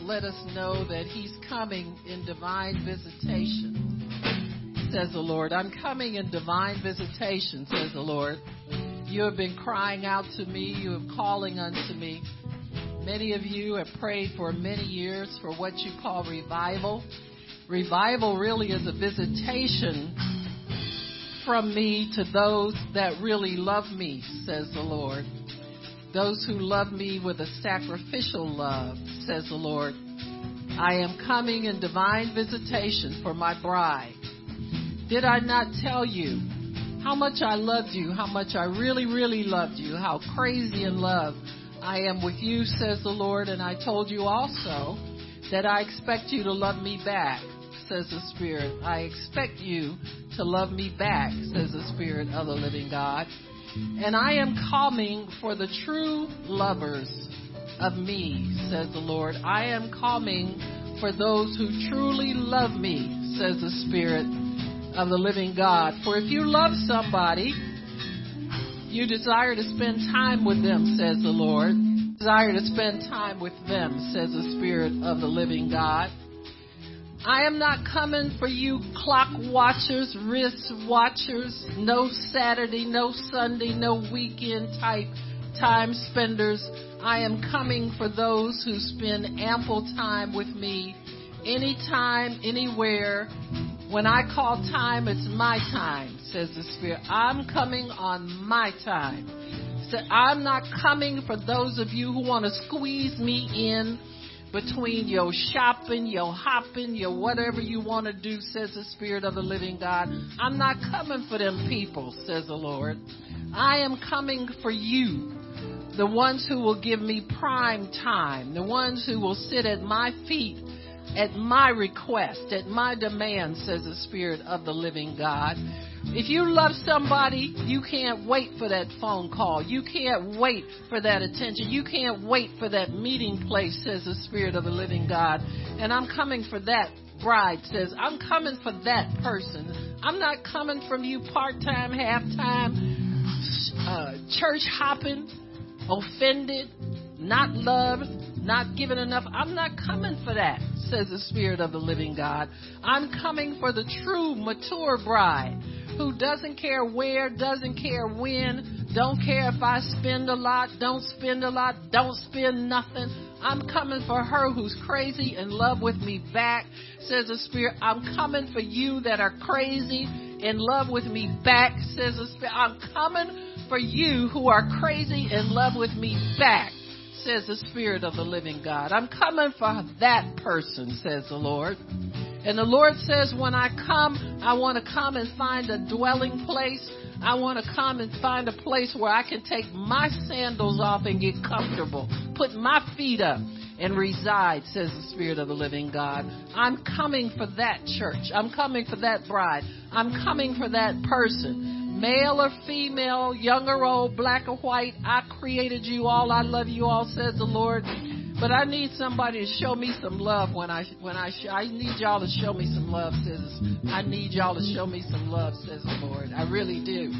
let us know that He's coming in divine visitation, says the Lord. I'm coming in divine visitation, says the Lord. You have been crying out to me, you have calling unto me. Many of you have prayed for many years for what you call revival. Revival really is a visitation from me to those that really love me, says the Lord. Those who love me with a sacrificial love, says the Lord. I am coming in divine visitation for my bride. Did I not tell you how much I loved you, how much I really, really loved you, how crazy in love I am with you, says the Lord, and I told you also that I expect you to love me back, says the Spirit. I expect you to love me back, says the Spirit of the living God. And I am coming for the true lovers of me, says the Lord. I am coming for those who truly love me, says the Spirit of the living God. For if you love somebody, you desire to spend time with them, says the Lord. Desire to spend time with them, says the Spirit of the living God. I am not coming for you clock watchers, wrist watchers, no Saturday, no Sunday, no weekend type time spenders. I am coming for those who spend ample time with me, anytime, anywhere. When I call time, it's my time, says the Spirit. I'm coming on my time. So I'm not coming for those of you who want to squeeze me in between your shopping, your hopping, your whatever you want to do, says the Spirit of the living God. I'm not coming for them people, says the Lord. I am coming for you, the ones who will give me prime time, the ones who will sit at my feet at my request, at my demand, says the Spirit of the living God. If you love somebody, you can't wait for that phone call. You can't wait for that attention. You can't wait for that meeting place, says the Spirit of the living God. And I'm coming for that bride says, I'm coming for that person. I'm not coming from you part time, half time, uh, church hopping, offended, not loved, not given enough. I'm not coming for that, says the Spirit of the living God. I'm coming for the true, mature bride who doesn't care where, doesn't care when, don't care if I spend a lot, don't spend a lot, don't spend nothing. I'm coming for her who's crazy in love with me back, says the Spirit. I'm coming for you that are crazy in love with me back, says the Spirit. I'm coming for you who are crazy in love with me back, says the Spirit of the living God. I'm coming for that person, says the Lord. And the Lord says, when I come, I want to come and find a dwelling place. I want to come and find a place where I can take my sandals off and get comfortable, put my feet up and reside, says the Spirit of the living God. I'm coming for that church. I'm coming for that bride. I'm coming for that person. Male or female, young or old, black or white, I created you all. I love you all, says the Lord. But I need somebody to show me some love when I when I sh- I need y'all to show me some love, says I need y'all to show me some love, says the Lord. I really do.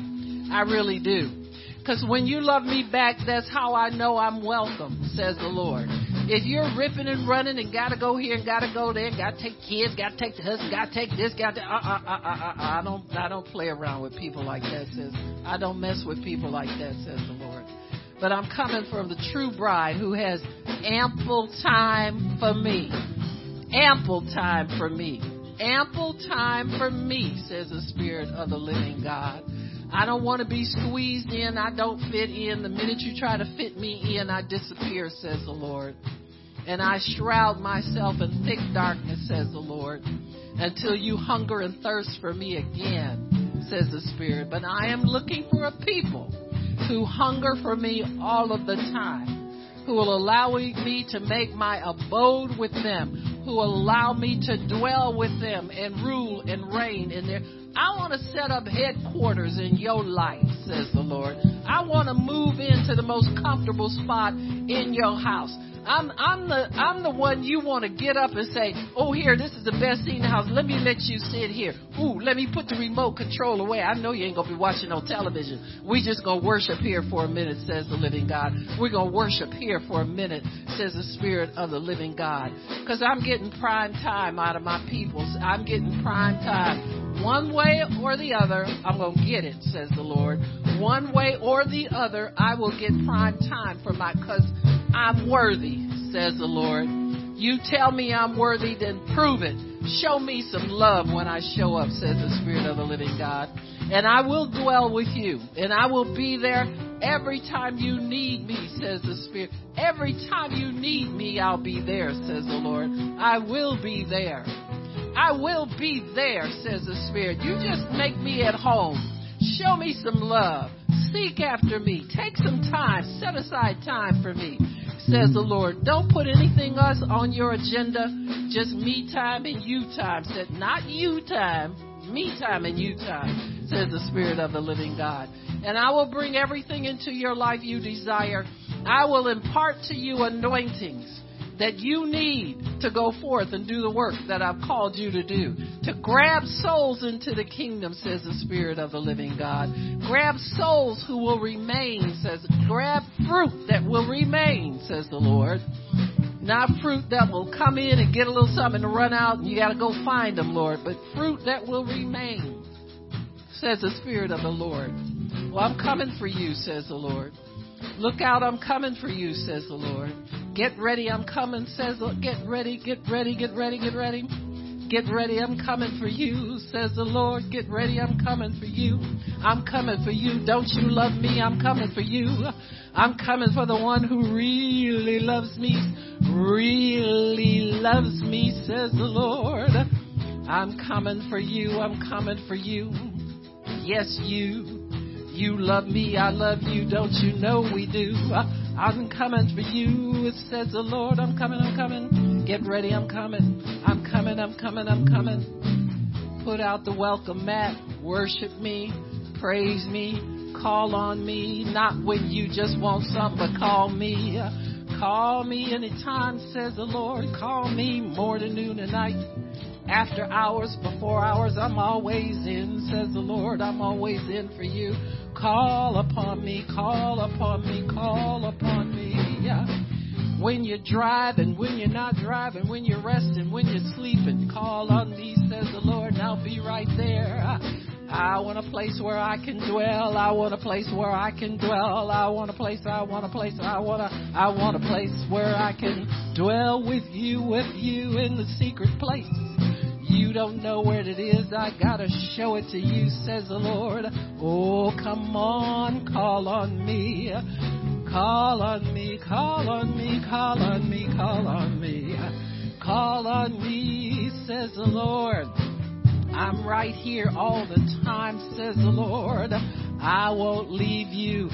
I really do. Because when you love me back, that's how I know I'm welcome, says the Lord. If you're ripping and running and gotta go here and gotta go there, gotta take kids, gotta take the husband, gotta take this, gotta uh uh uh uh uh. uh I don't I don't play around with people like that, says I don't mess with people like that, says the Lord but I'm coming from the true bride who has ample time for me. Ample time for me. Ample time for me, says the Spirit of the living God. I don't want to be squeezed in. I don't fit in. The minute you try to fit me in, I disappear, says the Lord. And I shroud myself in thick darkness, says the Lord, until you hunger and thirst for me again, says the Spirit. But I am looking for a people who hunger for me all of the time, who will allow me to make my abode with them, who allow me to dwell with them and rule and reign in their. I want to set up headquarters in your life, says the Lord. I want to move into the most comfortable spot in your house. I'm I'm the I'm the one you want to get up and say, "Oh, here, this is the best seat in the house. Let me let you sit here. Ooh, let me put the remote control away. I know you ain't gonna be watching no television. We just gonna worship here for a minute," says the living God. We're gonna worship here for a minute, says the Spirit of the living God. Because I'm getting prime time out of my peoples. I'm getting prime time. One way or the other, I'm going to get it, says the Lord. One way or the other, I will get prime time for my, because I'm worthy, says the Lord. You tell me I'm worthy, then prove it. Show me some love when I show up, says the Spirit of the living God. And I will dwell with you, and I will be there every time you need me, says the Spirit. Every time you need me, I'll be there, says the Lord. I will be there. I will be there, says the Spirit. You just make me at home. Show me some love. Seek after me. Take some time. Set aside time for me says the Lord. Don't put anything else on your agenda. Just me time and you time. Said not you time, me time and you time, says the Spirit of the living God. And I will bring everything into your life you desire. I will impart to you anointings that you need to go forth and do the work that I've called you to do. To grab souls into the kingdom, says the Spirit of the living God. Grab souls who will remain, says, grab fruit that will remain, says the Lord. Not fruit that will come in and get a little something and run out and you gotta go find them, Lord, but fruit that will remain, says the Spirit of the Lord. Well, I'm coming for you, says the Lord. Look out, I'm coming for you, says the Lord. Get ready, I'm coming, says the Get ready, get ready, get ready, get ready. Get ready, I'm coming for you, says the Lord. Get ready, I'm coming for you. I'm coming for you. Don't you love me? I'm coming for you. I'm coming for the one who really loves me, really loves me, says the Lord. I'm coming for you, I'm coming for you. Yes, you. You love me, I love you, don't you know we do? I'm coming for you, it says the Lord. I'm coming, I'm coming. Get ready, I'm coming. I'm coming, I'm coming, I'm coming. Put out the welcome mat, worship me, praise me, call on me. Not when you just want something, but call me. Call me anytime, says the Lord. Call me morning, noon, and night after hours, before hours, I'm always in, says the Lord. I'm always in for you. Call upon me, call upon me, call upon me. Yeah. When you're driving, when you're not driving, when you're resting, when you're sleeping, call on me, says the Lord, and I'll be right there. I want a place where I can dwell. I want a place where I can dwell. I want a place, I want a place, I want a, I want a place where I can dwell with you, with you in the secret place. You don't know where it is. I gotta show it to you, says the Lord. Oh, come on, call on me. Call on me, call on me, call on me, call on me. Call on me, says the Lord. I'm right here all the time, says the Lord. I won't leave you.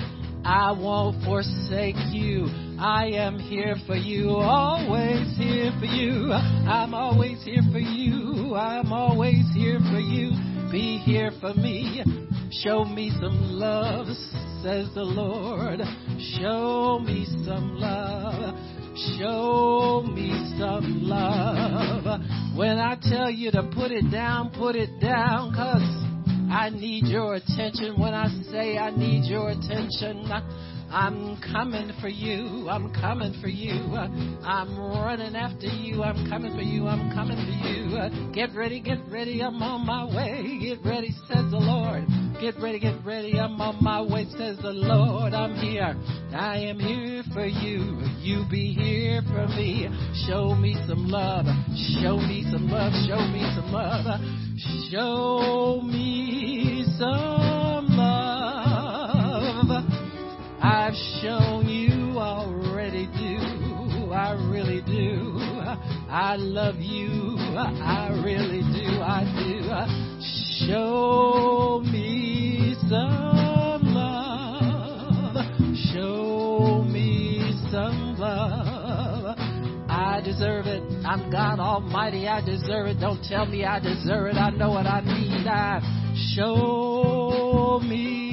I won't forsake you. I am here for you, always here for you. I'm always here for you. I'm always here for you. Be here for me. Show me some love, says the Lord. Show me some love. Show me some love. When I tell you to put it down, put it down, cause I need your attention. When I say I need your attention, I'm coming for you. I'm coming for you. I'm running after you. I'm coming for you. I'm coming for you. Get ready, get ready. I'm on my way. Get ready, says the Lord. Get ready, get ready. I'm on my way, says the Lord. I'm here. I am here for you. You be here for me. Show me some love. Show me some love. Show me some love. Show me some love. I've shown you already do. I really do. I love you. I really do. I do. Show me some love. Show me some love. I deserve it. I'm God Almighty. I deserve it. Don't tell me I deserve it. I know what I need. I show me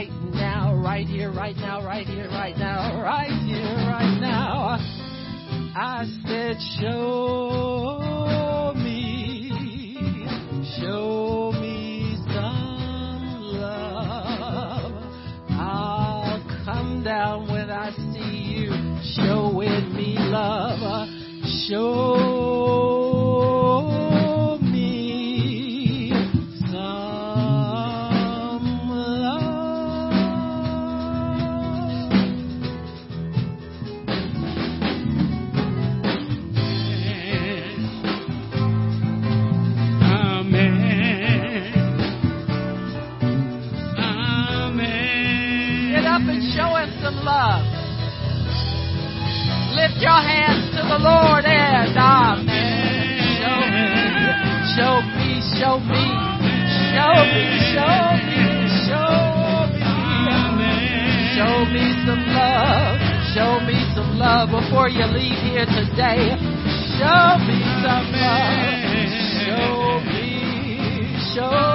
right now, right here, right now, right here, right now, right here, right now. I said, show me, show me some love. I'll come down when I see you, showing me love. Show the Lord is I, man. Show me, show me, show me, show me, show me, show me, show me some love. Show me some love before you leave here today. Show me some love. Show me, show me.